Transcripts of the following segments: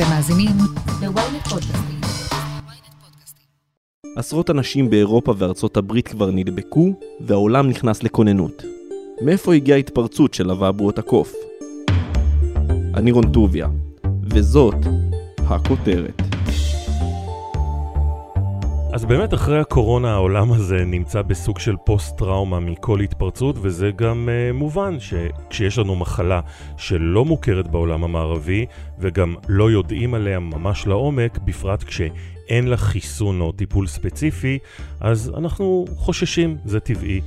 אתם מאזינים ל-ynet פודקאסטים. עשרות אנשים באירופה וארצות הברית כבר נדבקו, והעולם נכנס לכוננות. מאיפה הגיעה ההתפרצות של אבעבועות הקוף? אני רון טוביה, וזאת הכותרת. אז באמת אחרי הקורונה העולם הזה נמצא בסוג של פוסט-טראומה מכל התפרצות, וזה גם uh, מובן שכשיש לנו מחלה שלא מוכרת בעולם המערבי, וגם לא יודעים עליה ממש לעומק, בפרט כשאין לה חיסון או טיפול ספציפי, אז אנחנו חוששים, זה טבעי.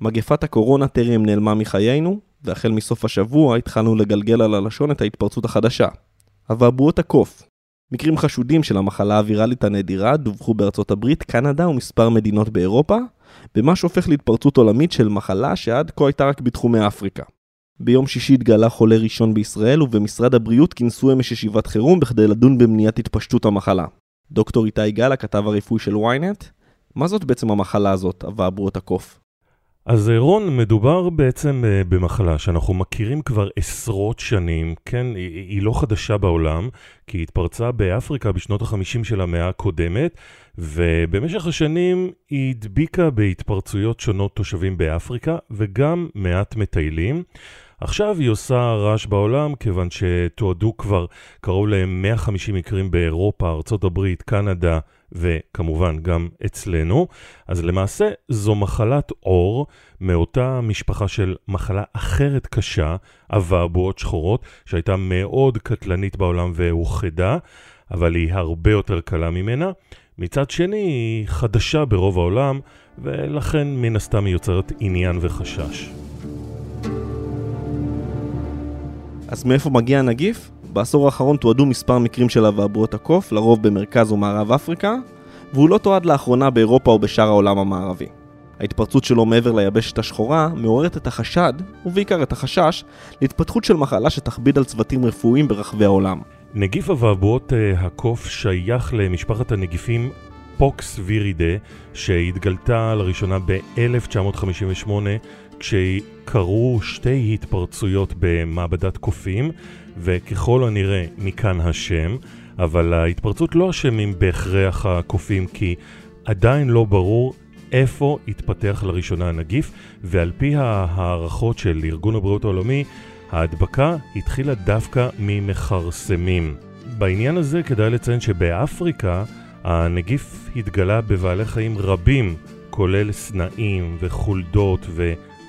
מגפת הקורונה טרם נעלמה מחיינו, והחל מסוף השבוע התחלנו לגלגל על הלשון את ההתפרצות החדשה. אבעבועות הקוף, מקרים חשודים של המחלה הוויראלית הנדירה דווחו בארצות הברית, קנדה ומספר מדינות באירופה, במה שהופך להתפרצות עולמית של מחלה שעד כה הייתה רק בתחומי אפריקה. ביום שישי התגלה חולה ראשון בישראל ובמשרד הבריאות כינסו אמש ישיבת חירום בכדי לדון במניעת התפשטות המחלה. דוקטור איתי גל, הכתב הרפואי של ynet, מה זאת בעצם המחלה הזאת, אבעבועות הקוף? אז אה, רון, מדובר בעצם uh, במחלה שאנחנו מכירים כבר עשרות שנים, כן, היא לא חדשה בעולם, כי היא התפרצה באפריקה בשנות ה-50 של המאה הקודמת, ובמשך השנים היא הדביקה בהתפרצויות שונות תושבים באפריקה, וגם מעט מטיילים. עכשיו היא עושה רעש בעולם, כיוון שתועדו כבר קרוב ל-150 מקרים באירופה, ארה"ב, קנדה, וכמובן גם אצלנו. אז למעשה זו מחלת עור מאותה משפחה של מחלה אחרת קשה, אבעבועות שחורות, שהייתה מאוד קטלנית בעולם והוכחדה, אבל היא הרבה יותר קלה ממנה. מצד שני, היא חדשה ברוב העולם, ולכן מן הסתם היא יוצרת עניין וחשש. אז מאיפה מגיע הנגיף? בעשור האחרון תועדו מספר מקרים של אבעבועות הקוף, לרוב במרכז ומערב אפריקה, והוא לא תועד לאחרונה באירופה או בשאר העולם המערבי. ההתפרצות שלו מעבר ליבשת השחורה מעוררת את החשד, ובעיקר את החשש, להתפתחות של מחלה שתכביד על צוותים רפואיים ברחבי העולם. נגיף אבעבועות uh, הקוף שייך למשפחת הנגיפים פוקס וירידה, שהתגלתה לראשונה ב-1958, כשקרו שתי התפרצויות במעבדת קופים, וככל הנראה מכאן השם, אבל ההתפרצות לא אשמים בהכרח הקופים, כי עדיין לא ברור איפה התפתח לראשונה הנגיף, ועל פי ההערכות של ארגון הבריאות העולמי, ההדבקה התחילה דווקא ממכרסמים. בעניין הזה כדאי לציין שבאפריקה הנגיף התגלה בבעלי חיים רבים, כולל סנאים וחולדות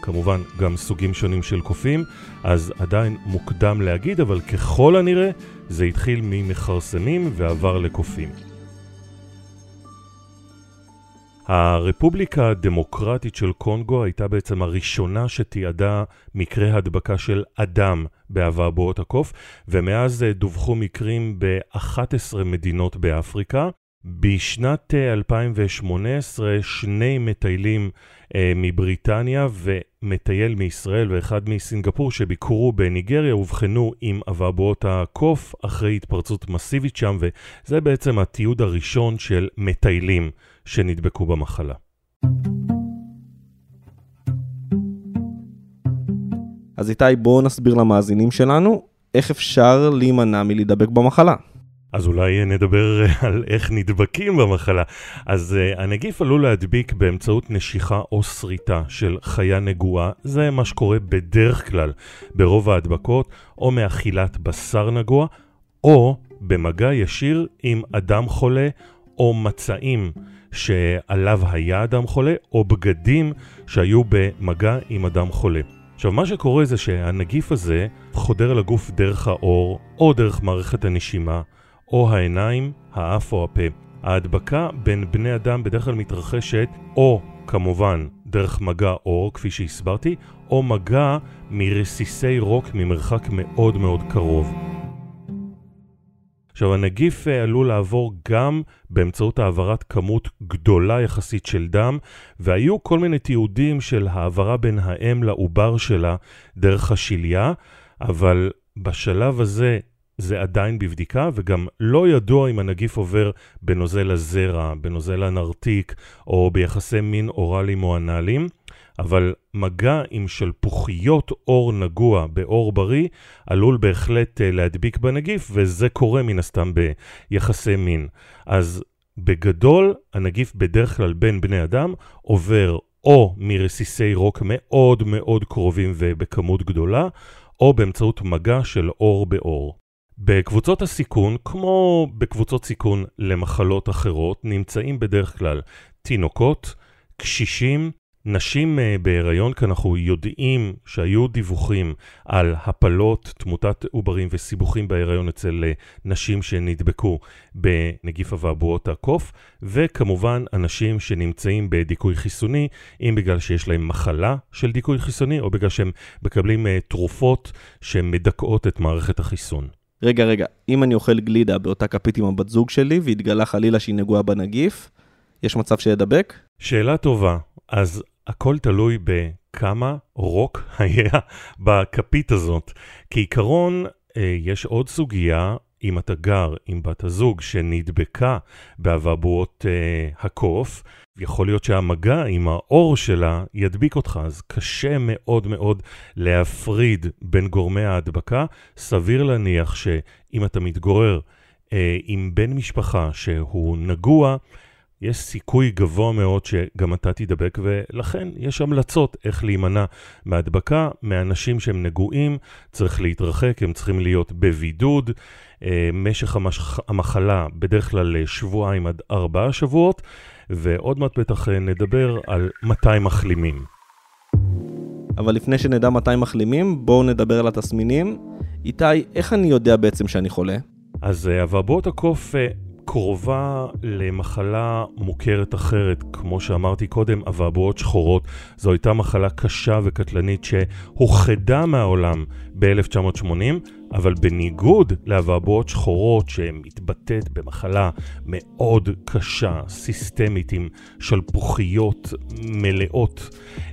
וכמובן גם סוגים שונים של קופים, אז עדיין מוקדם להגיד, אבל ככל הנראה זה התחיל ממכרסמים ועבר לקופים. הרפובליקה הדמוקרטית של קונגו הייתה בעצם הראשונה שתיעדה מקרה הדבקה של אדם באבעבועות הקוף, ומאז דווחו מקרים ב-11 מדינות באפריקה. בשנת 2018 אה, שני מטיילים אה, מבריטניה ומטייל מישראל ואחד מסינגפור שביקרו בניגריה אובחנו עם אבעבועות הקוף אחרי התפרצות מסיבית שם, וזה בעצם התיעוד הראשון של מטיילים שנדבקו במחלה. אז איתי, בואו נסביר למאזינים שלנו איך אפשר להימנע מלהידבק במחלה. אז אולי נדבר על איך נדבקים במחלה. אז uh, הנגיף עלול להדביק באמצעות נשיכה או שריטה של חיה נגועה, זה מה שקורה בדרך כלל ברוב ההדבקות, או מאכילת בשר נגוע, או במגע ישיר עם אדם חולה או מצעים שעליו היה אדם חולה, או בגדים שהיו במגע עם אדם חולה. עכשיו, מה שקורה זה שהנגיף הזה חודר לגוף דרך האור, או דרך מערכת הנשימה, או העיניים, האף או הפה. ההדבקה בין בני אדם בדרך כלל מתרחשת או כמובן דרך מגע אור, כפי שהסברתי, או מגע מרסיסי רוק ממרחק מאוד מאוד קרוב. עכשיו, הנגיף אה, עלול לעבור גם באמצעות העברת כמות גדולה יחסית של דם, והיו כל מיני תיעודים של העברה בין האם לעובר שלה דרך השליה, אבל בשלב הזה זה עדיין בבדיקה, וגם לא ידוע אם הנגיף עובר בנוזל הזרע, בנוזל הנרתיק, או ביחסי מין אוראליים או אנאליים. אבל מגע עם שלפוחיות עור נגוע בעור בריא עלול בהחלט אה, להדביק בנגיף, וזה קורה מן הסתם ביחסי מין. אז בגדול, הנגיף בדרך כלל בין בני אדם עובר או מרסיסי רוק מאוד מאוד קרובים ובכמות גדולה, או באמצעות מגע של עור בעור. בקבוצות הסיכון, כמו בקבוצות סיכון למחלות אחרות, נמצאים בדרך כלל תינוקות, קשישים, נשים uh, בהיריון, כי אנחנו יודעים שהיו דיווחים על הפלות, תמותת עוברים וסיבוכים בהיריון אצל uh, נשים שנדבקו בנגיף אבעבועות הקוף, וכמובן אנשים שנמצאים בדיכוי חיסוני, אם בגלל שיש להם מחלה של דיכוי חיסוני, או בגלל שהם מקבלים uh, תרופות שמדכאות את מערכת החיסון. רגע, רגע, אם אני אוכל גלידה באותה כפית עם הבת זוג שלי, והתגלה חלילה שהיא נגועה בנגיף, יש מצב שידבק? שאלה טובה. אז הכל תלוי בכמה רוק היה בכפית הזאת. כעיקרון, אה, יש עוד סוגיה, אם אתה גר עם בת הזוג שנדבקה באבעבועות אה, הקוף, יכול להיות שהמגע עם האור שלה ידביק אותך, אז קשה מאוד מאוד להפריד בין גורמי ההדבקה. סביר להניח שאם אתה מתגורר אה, עם בן משפחה שהוא נגוע, יש סיכוי גבוה מאוד שגם אתה תידבק, ולכן יש המלצות איך להימנע מהדבקה. מאנשים שהם נגועים, צריך להתרחק, הם צריכים להיות בבידוד. אה, משך המש... המחלה בדרך כלל שבועיים עד ארבעה שבועות, ועוד מעט בטח אה, נדבר על מתי מחלימים. אבל לפני שנדע מתי מחלימים, בואו נדבר על התסמינים. איתי, איך אני יודע בעצם שאני חולה? אז אה, אבעבועות הקוף קרובה למחלה מוכרת אחרת, כמו שאמרתי קודם, אבעבועות שחורות. זו הייתה מחלה קשה וקטלנית שהוכחדה מהעולם ב-1980, אבל בניגוד לאבעבועות שחורות שמתבטאת במחלה מאוד קשה, סיסטמית, עם שלפוחיות מלאות,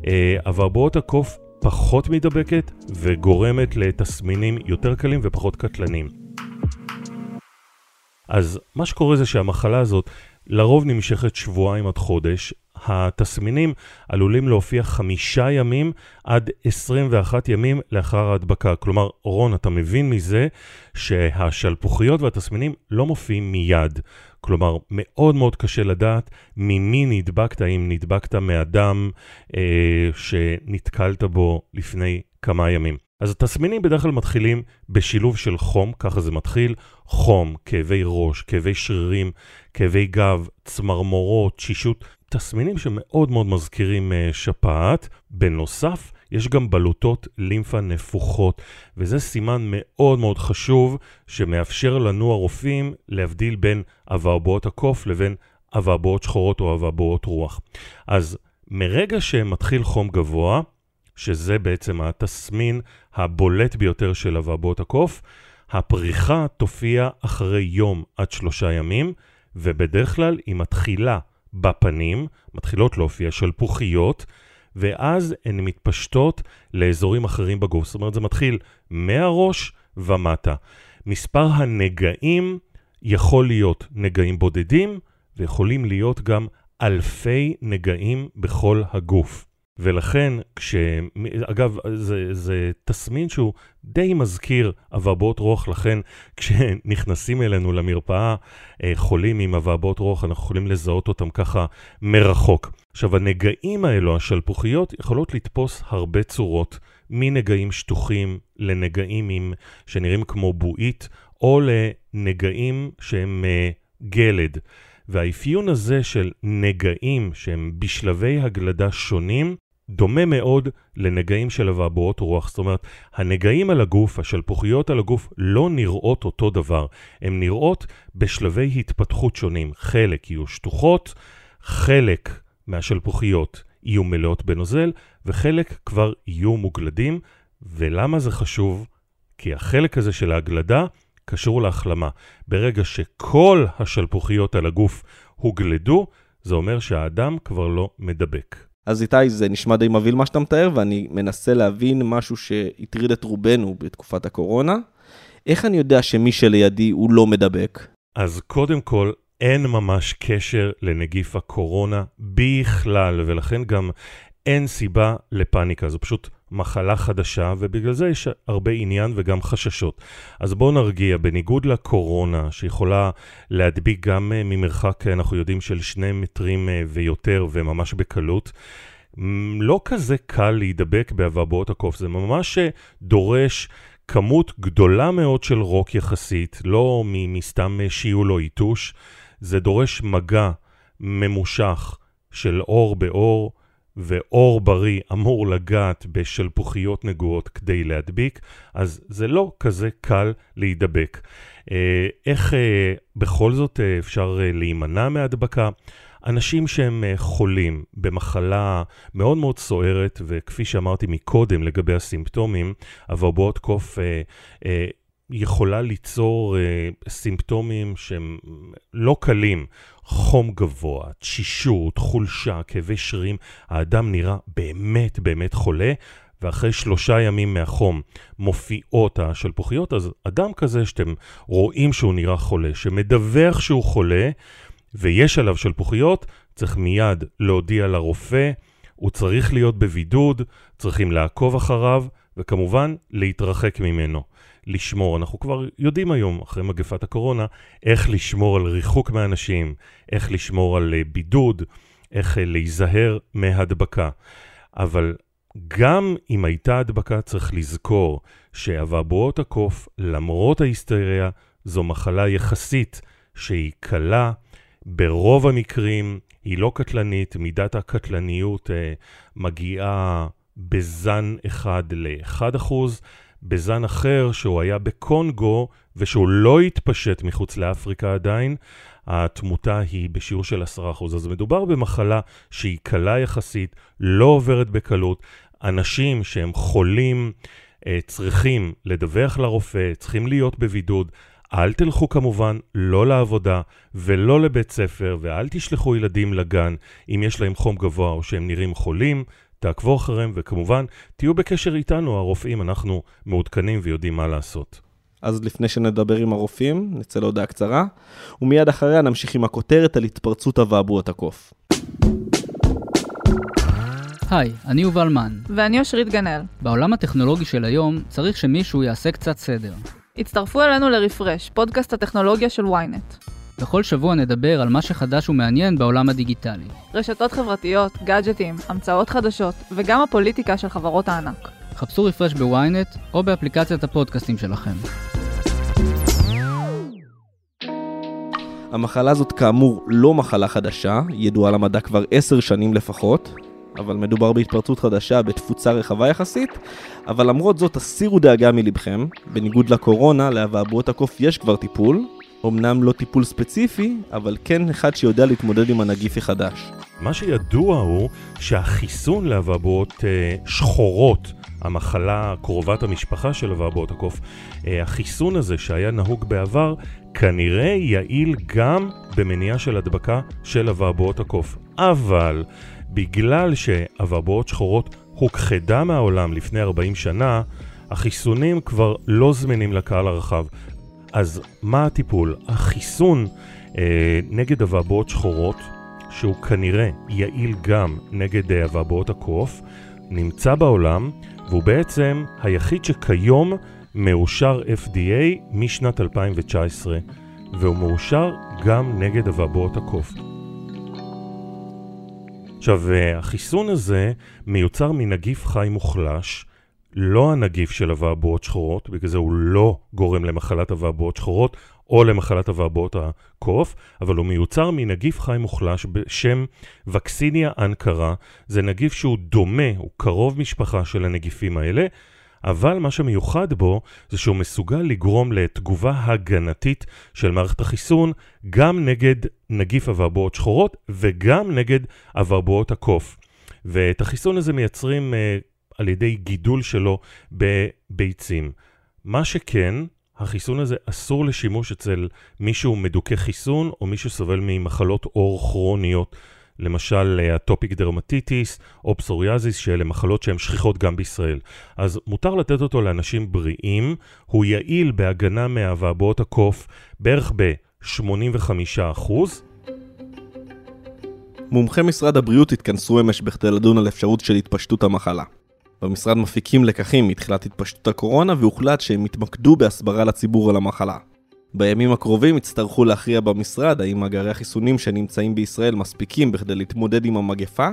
אה, אבעבועות הקוף פחות מידבקת וגורמת לתסמינים יותר קלים ופחות קטלניים. אז מה שקורה זה שהמחלה הזאת לרוב נמשכת שבועיים עד חודש. התסמינים עלולים להופיע חמישה ימים עד 21 ימים לאחר ההדבקה. כלומר, רון, אתה מבין מזה שהשלפוחיות והתסמינים לא מופיעים מיד. כלומר, מאוד מאוד קשה לדעת ממי נדבקת, אם נדבקת מאדם אה, שנתקלת בו לפני כמה ימים. אז התסמינים בדרך כלל מתחילים בשילוב של חום, ככה זה מתחיל, חום, כאבי ראש, כאבי שרירים, כאבי גב, צמרמורות, שישות, תסמינים שמאוד מאוד מזכירים uh, שפעת. בנוסף, יש גם בלוטות לימפה נפוחות, וזה סימן מאוד מאוד חשוב שמאפשר לנו הרופאים להבדיל בין אבעבועות הקוף לבין אבעבועות שחורות או אבעבועות רוח. אז מרגע שמתחיל חום גבוה, שזה בעצם התסמין הבולט ביותר של אבעבועות הקוף. הפריחה תופיע אחרי יום עד שלושה ימים, ובדרך כלל היא מתחילה בפנים, מתחילות להופיע שלפוחיות, ואז הן מתפשטות לאזורים אחרים בגוף. זאת אומרת, זה מתחיל מהראש ומטה. מספר הנגעים יכול להיות נגעים בודדים, ויכולים להיות גם אלפי נגעים בכל הגוף. ולכן, כש... אגב, זה, זה תסמין שהוא די מזכיר אבעבעות רוח, לכן כשנכנסים אלינו למרפאה אה, חולים עם אבעבעות רוח, אנחנו יכולים לזהות אותם ככה מרחוק. עכשיו, הנגעים האלו, השלפוחיות, יכולות לתפוס הרבה צורות, מנגעים שטוחים לנגעים עם, שנראים כמו בועית, או לנגעים שהם uh, גלד. והאפיון הזה של נגעים שהם בשלבי הגלדה שונים, דומה מאוד לנגעים של אבעבועות רוח. זאת אומרת, הנגעים על הגוף, השלפוחיות על הגוף, לא נראות אותו דבר. הן נראות בשלבי התפתחות שונים. חלק יהיו שטוחות, חלק מהשלפוחיות יהיו מלאות בנוזל, וחלק כבר יהיו מוגלדים. ולמה זה חשוב? כי החלק הזה של ההגלדה קשור להחלמה. ברגע שכל השלפוחיות על הגוף הוגלדו, זה אומר שהאדם כבר לא מדבק. אז איתי, זה נשמע די מבהיל מה שאתה מתאר, ואני מנסה להבין משהו שהטריד את רובנו בתקופת הקורונה. איך אני יודע שמי שלידי הוא לא מדבק? אז קודם כל, אין ממש קשר לנגיף הקורונה בכלל, ולכן גם אין סיבה לפאניקה, זו פשוט מחלה חדשה, ובגלל זה יש הרבה עניין וגם חששות. אז בואו נרגיע, בניגוד לקורונה, שיכולה להדביק גם אה, ממרחק, אנחנו יודעים, של שני מטרים אה, ויותר, וממש בקלות, לא כזה קל להידבק באבעבועות הקוף, זה ממש אה, דורש כמות גדולה מאוד של רוק יחסית, לא מסתם שיעול או יתוש, זה דורש מגע ממושך של אור באור. ואור בריא אמור לגעת בשלפוחיות נגועות כדי להדביק, אז זה לא כזה קל להידבק. אה, איך אה, בכל זאת אה, אפשר להימנע מהדבקה? אנשים שהם חולים במחלה מאוד מאוד סוערת, וכפי שאמרתי מקודם לגבי הסימפטומים, אברבואות קוף יכולה ליצור אה, סימפטומים שהם לא קלים, חום גבוה, תשישות, חולשה, כאבי שרירים, האדם נראה באמת באמת חולה, ואחרי שלושה ימים מהחום מופיעות השלפוחיות, אז אדם כזה שאתם רואים שהוא נראה חולה, שמדווח שהוא חולה ויש עליו שלפוחיות, צריך מיד להודיע לרופא, הוא צריך להיות בבידוד, צריכים לעקוב אחריו, וכמובן להתרחק ממנו. לשמור, אנחנו כבר יודעים היום, אחרי מגפת הקורונה, איך לשמור על ריחוק מאנשים, איך לשמור על אה, בידוד, איך אה, להיזהר מהדבקה. אבל גם אם הייתה הדבקה, צריך לזכור שאבעבועות הקוף, למרות ההיסטריה, זו מחלה יחסית שהיא קלה. ברוב המקרים היא לא קטלנית, מידת הקטלניות אה, מגיעה בזן אחד ל-1%, בזן אחר שהוא היה בקונגו ושהוא לא התפשט מחוץ לאפריקה עדיין, התמותה היא בשיעור של 10%. אז מדובר במחלה שהיא קלה יחסית, לא עוברת בקלות. אנשים שהם חולים אה, צריכים לדווח לרופא, צריכים להיות בבידוד. אל תלכו כמובן לא לעבודה ולא לבית ספר, ואל תשלחו ילדים לגן אם יש להם חום גבוה או שהם נראים חולים. תעקבו אחריהם, וכמובן, תהיו בקשר איתנו, הרופאים, אנחנו מעודכנים ויודעים מה לעשות. אז לפני שנדבר עם הרופאים, נצא להודעה קצרה, ומיד אחריה נמשיך עם הכותרת על התפרצות אבעבועות הקוף. היי, אני יובל מן. ואני אושרית גנאל. בעולם הטכנולוגי של היום צריך שמישהו יעשה קצת סדר. הצטרפו אלינו לרפרש, פודקאסט הטכנולוגיה של ynet. בכל שבוע נדבר על מה שחדש ומעניין בעולם הדיגיטלי. רשתות חברתיות, גאדג'טים, המצאות חדשות, וגם הפוליטיקה של חברות הענק. חפשו רפרש בוויינט או באפליקציית הפודקאסטים שלכם. המחלה הזאת כאמור לא מחלה חדשה, ידועה למדע כבר עשר שנים לפחות, אבל מדובר בהתפרצות חדשה בתפוצה רחבה יחסית, אבל למרות זאת הסירו דאגה מלבכם, בניגוד לקורונה, לאבעבועות הקוף יש כבר טיפול, אמנם לא טיפול ספציפי, אבל כן אחד שיודע להתמודד עם הנגיף החדש. מה שידוע הוא שהחיסון לאבעבועות אה, שחורות, המחלה קרובת המשפחה של אבעבועות הקוף, אה, החיסון הזה שהיה נהוג בעבר, כנראה יעיל גם במניעה של הדבקה של אבעבועות הקוף. אבל בגלל שאבעבועות שחורות הוכחדה מהעולם לפני 40 שנה, החיסונים כבר לא זמינים לקהל הרחב, אז מה הטיפול? החיסון אה, נגד אבעבועות שחורות, שהוא כנראה יעיל גם נגד אה, אבעבועות הקוף, נמצא בעולם, והוא בעצם היחיד שכיום מאושר FDA משנת 2019, והוא מאושר גם נגד אבעבועות הקוף. עכשיו, אה, החיסון הזה מיוצר מנגיף חי מוחלש, לא הנגיף של אבעבועות שחורות, בגלל זה הוא לא גורם למחלת אבעבועות שחורות או למחלת אבעבועות הקוף, אבל הוא מיוצר מנגיף חי מוחלש בשם וקסיניה אנקרה. זה נגיף שהוא דומה, הוא קרוב משפחה של הנגיפים האלה, אבל מה שמיוחד בו זה שהוא מסוגל לגרום לתגובה הגנתית של מערכת החיסון גם נגד נגיף אבעבועות שחורות וגם נגד אבעבועות הקוף. ואת החיסון הזה מייצרים uh, על ידי גידול שלו בביצים. מה שכן, החיסון הזה אסור לשימוש אצל מישהו מדוכא חיסון או מישהו סובל ממחלות עור כרוניות, למשל הטופיק דרמטיטיס או פסוריאזיס, שאלה מחלות שהן שכיחות גם בישראל. אז מותר לתת אותו לאנשים בריאים, הוא יעיל בהגנה מאבעבועות הקוף בערך ב-85%, מומחי משרד הבריאות התכנסו אמש בכדי לדון על אפשרות של התפשטות המחלה. במשרד מפיקים לקחים מתחילת התפשטות הקורונה והוחלט שהם יתמקדו בהסברה לציבור על המחלה. בימים הקרובים יצטרכו להכריע במשרד האם מאגרי החיסונים שנמצאים בישראל מספיקים בכדי להתמודד עם המגפה,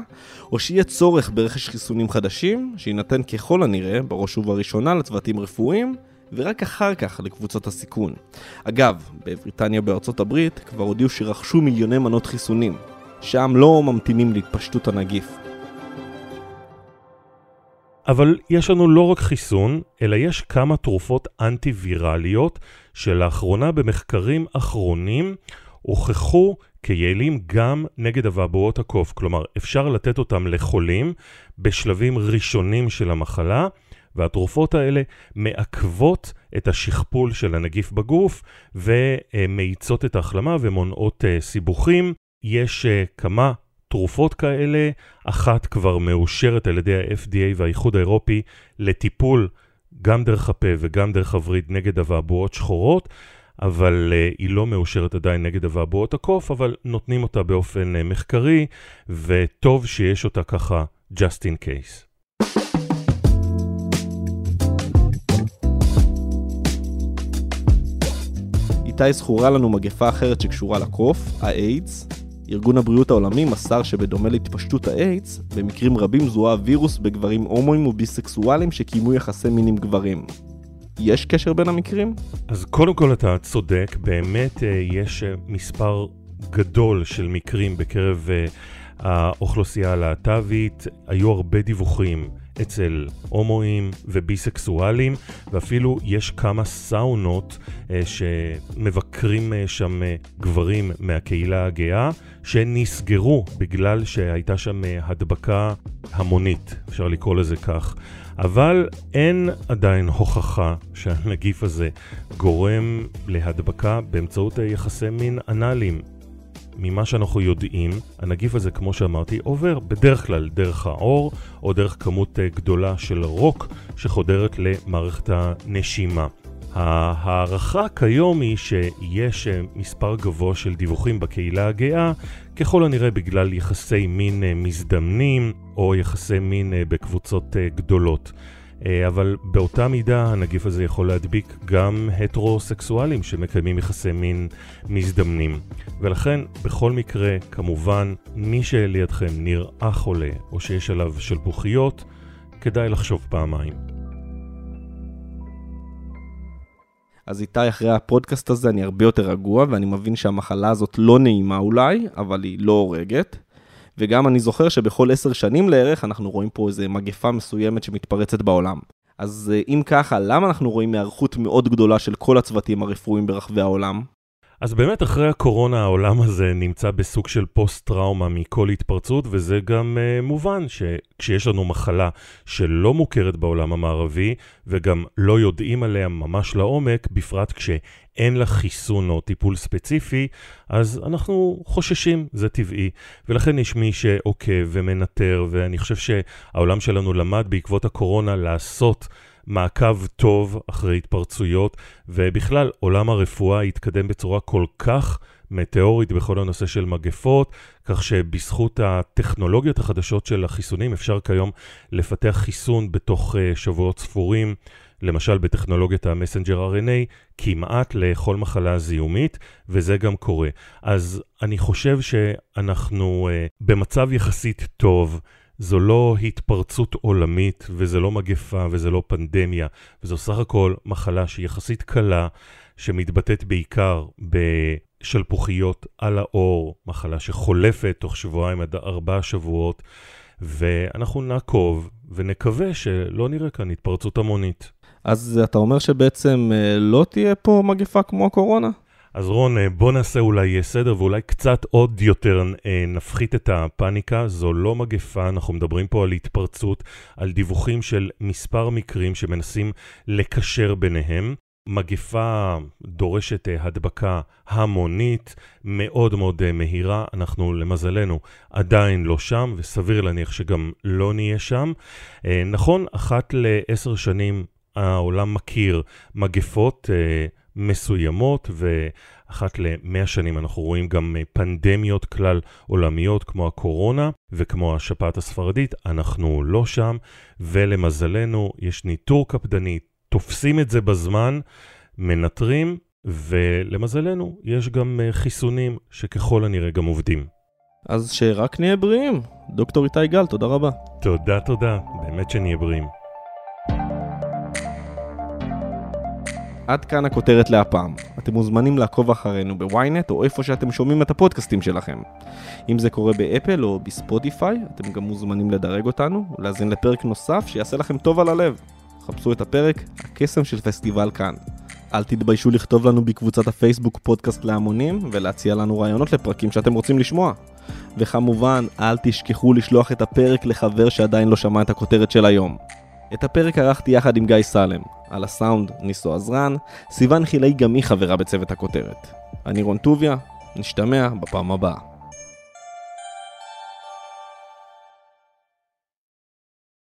או שיהיה צורך ברכש חיסונים חדשים, שיינתן ככל הנראה, בראש ובראשונה לצוותים רפואיים, ורק אחר כך לקבוצות הסיכון. אגב, בבריטניה בארצות הברית כבר הודיעו שרכשו מיליוני מנות חיסונים. שם לא ממתינים להתפשטות הנגיף. אבל יש לנו לא רק חיסון, אלא יש כמה תרופות אנטי-ויראליות שלאחרונה במחקרים אחרונים הוכחו כיעילים גם נגד אבעבועות הקוף. כלומר, אפשר לתת אותם לחולים בשלבים ראשונים של המחלה, והתרופות האלה מעכבות את השכפול של הנגיף בגוף ומאיצות את ההחלמה ומונעות אה, סיבוכים. יש אה, כמה תרופות כאלה, אחת כבר מאושרת על ידי ה-FDA והאיחוד האירופי לטיפול גם דרך הפה וגם דרך הווריד נגד אבעבועות שחורות, אבל uh, היא לא מאושרת עדיין נגד אבעבועות הקוף, אבל נותנים אותה באופן uh, מחקרי, וטוב שיש אותה ככה just in case. איתי זכורה לנו מגפה אחרת שקשורה לקוף, האיידס, ארגון הבריאות העולמי מסר שבדומה להתפשטות האיידס, במקרים רבים זוהה הווירוס בגברים הומואים וביסקסואלים שקיימו יחסי מין עם גברים. יש קשר בין המקרים? אז קודם כל אתה צודק, באמת אה, יש אה, מספר גדול של מקרים בקרב אה, האוכלוסייה הלהט"בית, היו הרבה דיווחים אצל הומואים וביסקסואלים, ואפילו יש כמה סאונות אה, שמבקרים אה, שם אה, גברים מהקהילה הגאה, שנסגרו בגלל שהייתה שם אה, הדבקה המונית, אפשר לקרוא לזה כך. אבל אין עדיין הוכחה שהנגיף הזה גורם להדבקה באמצעות יחסי מין אנאליים. ממה שאנחנו יודעים, הנגיף הזה, כמו שאמרתי, עובר בדרך כלל דרך האור, או דרך כמות אה, גדולה של רוק שחודרת למערכת הנשימה. ההערכה כיום היא שיש אה, מספר גבוה של דיווחים בקהילה הגאה, ככל הנראה בגלל יחסי מין אה, מזדמנים או יחסי מין בקבוצות גדולות. אה, אבל באותה מידה הנגיף הזה יכול להדביק גם הטרוסקסואלים שמקיימים יחסי מין מזדמנים. ולכן, בכל מקרה, כמובן, מי שלידכם נראה חולה או שיש עליו שלפוחיות, כדאי לחשוב פעמיים. אז איתי, אחרי הפודקאסט הזה אני הרבה יותר רגוע, ואני מבין שהמחלה הזאת לא נעימה אולי, אבל היא לא הורגת. וגם אני זוכר שבכל עשר שנים לערך אנחנו רואים פה איזה מגפה מסוימת שמתפרצת בעולם. אז אה, אם ככה, למה אנחנו רואים היערכות מאוד גדולה של כל הצוותים הרפואיים ברחבי העולם? אז באמת אחרי הקורונה העולם הזה נמצא בסוג של פוסט-טראומה מכל התפרצות, וזה גם uh, מובן שכשיש לנו מחלה שלא מוכרת בעולם המערבי, וגם לא יודעים עליה ממש לעומק, בפרט כשאין לה חיסון או טיפול ספציפי, אז אנחנו חוששים, זה טבעי. ולכן יש מי שעוקב ומנטר, ואני חושב שהעולם שלנו למד בעקבות הקורונה לעשות מעקב טוב אחרי התפרצויות, ובכלל עולם הרפואה התקדם בצורה כל כך מטאורית בכל הנושא של מגפות, כך שבזכות הטכנולוגיות החדשות של החיסונים אפשר כיום לפתח חיסון בתוך uh, שבועות ספורים. למשל בטכנולוגיית המסנג'ר RNA, כמעט לכל מחלה זיהומית, וזה גם קורה. אז אני חושב שאנחנו uh, במצב יחסית טוב. זו לא התפרצות עולמית, וזה לא מגפה, וזה לא פנדמיה, וזו סך הכל מחלה שהיא יחסית קלה, שמתבטאת בעיקר בשלפוחיות על האור, מחלה שחולפת תוך שבועיים עד ארבעה שבועות, ואנחנו נעקוב ונקווה שלא נראה כאן התפרצות המונית. אז אתה אומר שבעצם אה, לא תהיה פה מגפה כמו הקורונה? אז רון, אה, בוא נעשה אולי סדר ואולי קצת עוד יותר אה, נפחית את הפאניקה. זו לא מגפה, אנחנו מדברים פה על התפרצות, על דיווחים של מספר מקרים שמנסים לקשר ביניהם. מגפה דורשת אה, הדבקה המונית, מאוד מאוד מהירה. אנחנו, למזלנו, עדיין לא שם, וסביר להניח שגם לא נהיה שם. נכון, אחת לעשר שנים העולם מכיר מגפות. מסוימות, אחת למאה שנים אנחנו רואים גם אה, פנדמיות כלל עולמיות כמו הקורונה וכמו השפעת הספרדית, אנחנו לא שם, ולמזלנו יש ניטור קפדני, תופסים את זה בזמן, מנטרים, ולמזלנו יש גם אה, חיסונים שככל הנראה גם עובדים. אז שרק נהיה בריאים. דוקטור איתי גל, תודה רבה. תודה, תודה, באמת שנהיה בריאים. עד כאן הכותרת להפעם. אתם מוזמנים לעקוב אחרינו בוויינט או איפה שאתם שומעים את הפודקאסטים שלכם. אם זה קורה באפל או בספוטיפיי, אתם גם מוזמנים לדרג אותנו ולהאזין לפרק נוסף שיעשה לכם טוב על הלב. חפשו את הפרק הקסם של פסטיבל כאן. אל תתביישו לכתוב לנו בקבוצת הפייסבוק פודקאסט להמונים ולהציע לנו רעיונות לפרקים שאתם רוצים לשמוע. וכמובן, אל תשכחו לשלוח את הפרק לחבר שעדיין לא שמע את הכותרת של היום. את הפרק ערכתי יחד עם גיא סלם, על הסאונד ניסו עזרן, סיוון חילאי גם היא חברה בצוות הכותרת. אני רון טוביה, נשתמע בפעם הבאה.